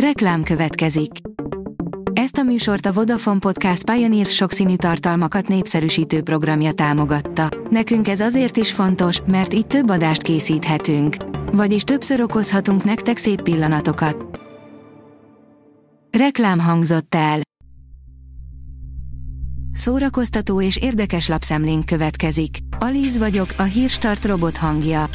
Reklám következik. Ezt a műsort a Vodafone Podcast Pioneer sokszínű tartalmakat népszerűsítő programja támogatta. Nekünk ez azért is fontos, mert így több adást készíthetünk. Vagyis többször okozhatunk nektek szép pillanatokat. Reklám hangzott el. Szórakoztató és érdekes lapszemlénk következik. Alíz vagyok, a hírstart robot hangja.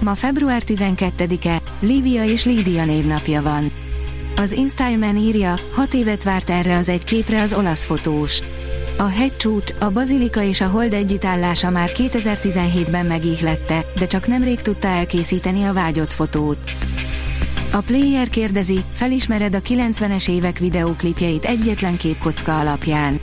Ma február 12-e, Lívia és Lídia névnapja van. Az InStyleman írja, hat évet várt erre az egy képre az olasz fotós. A hegycsúcs, a bazilika és a hold együttállása már 2017-ben megihlette, de csak nemrég tudta elkészíteni a vágyott fotót. A player kérdezi, felismered a 90-es évek videóklipjeit egyetlen képkocka alapján.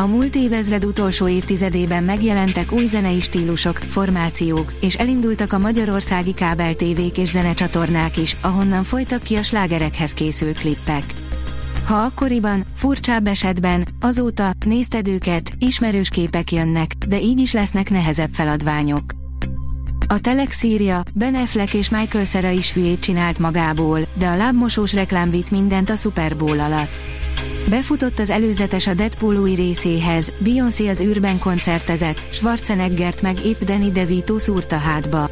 A múlt évezred utolsó évtizedében megjelentek új zenei stílusok, formációk, és elindultak a magyarországi kábel tévék és zenecsatornák is, ahonnan folytak ki a slágerekhez készült klippek. Ha akkoriban, furcsább esetben, azóta, nézted őket, ismerős képek jönnek, de így is lesznek nehezebb feladványok. A Telex írja, Ben Affleck és Michael Cera is hülyét csinált magából, de a lábmosós reklám vitt mindent a Super Bowl alatt. Befutott az előzetes a Deadpool részéhez, Beyoncé az űrben koncertezett, Schwarzeneggert meg épp Danny DeVito szúrta hátba.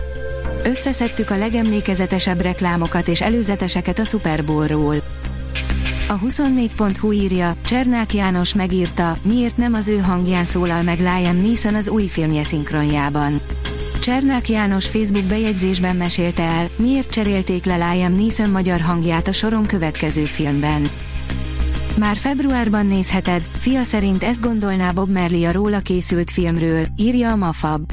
Összeszedtük a legemlékezetesebb reklámokat és előzeteseket a Super Bowl-ról. A 24.hu írja, Csernák János megírta, miért nem az ő hangján szólal meg Liam Neeson az új filmje szinkronjában. Csernák János Facebook bejegyzésben mesélte el, miért cserélték le Liam Neeson magyar hangját a soron következő filmben. Már februárban nézheted, fia szerint ezt gondolná Bob Merli a róla készült filmről, írja a Mafab.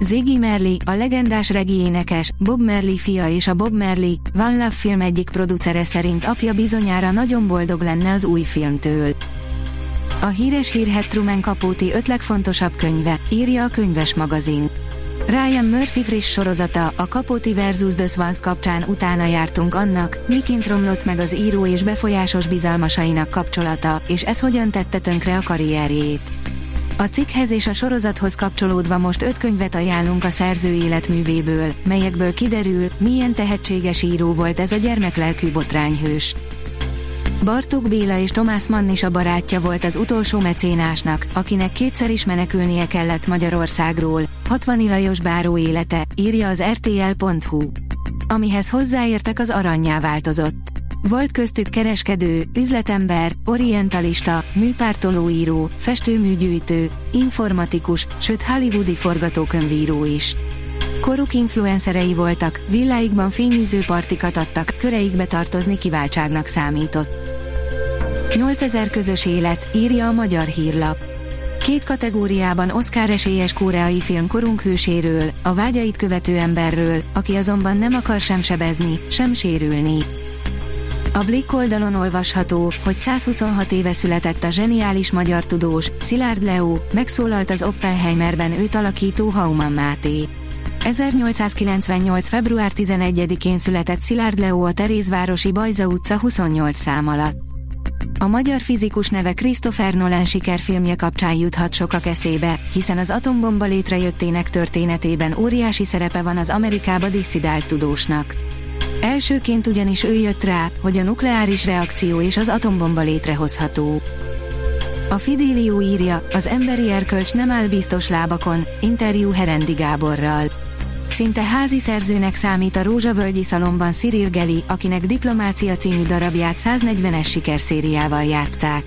Ziggy Merli, a legendás regi énekes, Bob Merli fia és a Bob Merli, Van Love film egyik producere szerint apja bizonyára nagyon boldog lenne az új filmtől. A híres hírhet Truman Capote öt legfontosabb könyve, írja a könyves magazin. Ryan Murphy friss sorozata, a Capote vs. The Swans kapcsán utána jártunk annak, miként romlott meg az író és befolyásos bizalmasainak kapcsolata, és ez hogyan tette tönkre a karrierjét. A cikkhez és a sorozathoz kapcsolódva most öt könyvet ajánlunk a szerző életművéből, melyekből kiderül, milyen tehetséges író volt ez a gyermeklelkű botrányhős. Bartók Béla és Tomás Mann is a barátja volt az utolsó mecénásnak, akinek kétszer is menekülnie kellett Magyarországról, 60 Lajos báró élete, írja az rtl.hu. Amihez hozzáértek az aranyjá változott. Volt köztük kereskedő, üzletember, orientalista, műpártolóíró, festőműgyűjtő, informatikus, sőt hollywoodi forgatókönyvíró is. Koruk influencerei voltak, villáikban fényűző partikat adtak, köreikbe tartozni kiváltságnak számított. 8000 közös élet, írja a magyar hírlap. Két kategóriában Oscar esélyes koreai film korunk hőséről, a vágyait követő emberről, aki azonban nem akar sem sebezni, sem sérülni. A Blick oldalon olvasható, hogy 126 éve született a zseniális magyar tudós, Szilárd Leo, megszólalt az Oppenheimerben őt alakító Hauman Máté. 1898. február 11-én született Szilárd Leo a Terézvárosi Bajza utca 28 szám alatt. A magyar fizikus neve Christopher Nolan sikerfilmje kapcsán juthat sokak eszébe, hiszen az atombomba létrejöttének történetében óriási szerepe van az Amerikába disszidált tudósnak. Elsőként ugyanis ő jött rá, hogy a nukleáris reakció és az atombomba létrehozható. A Fidelio írja, az emberi erkölcs nem áll biztos lábakon, interjú Herendi Gáborral. Szinte házi szerzőnek számít a Rózsavölgyi Szalomban Cyril Geli, akinek Diplomácia című darabját 140-es sikerszériával játszák.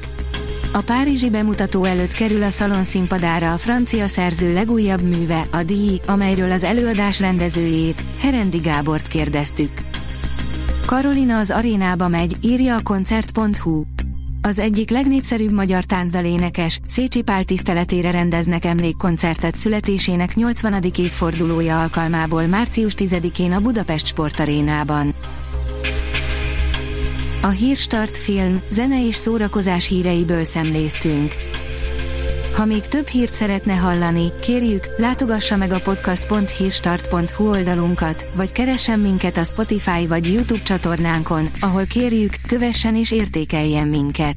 A Párizsi bemutató előtt kerül a szalon színpadára a francia szerző legújabb műve, a Díj, amelyről az előadás rendezőjét, Herendi Gábort kérdeztük. Karolina az arénába megy, írja a koncert.hu. Az egyik legnépszerűbb magyar táncdalénekes, Szécsi Pál tiszteletére rendeznek emlékkoncertet születésének 80. évfordulója alkalmából március 10-én a Budapest Sportarénában. A Hírstart film, zene és szórakozás híreiből szemléztünk. Ha még több hírt szeretne hallani, kérjük, látogassa meg a podcast.hírstart.hu oldalunkat, vagy keressen minket a Spotify vagy YouTube csatornánkon, ahol kérjük, kövessen és értékeljen minket.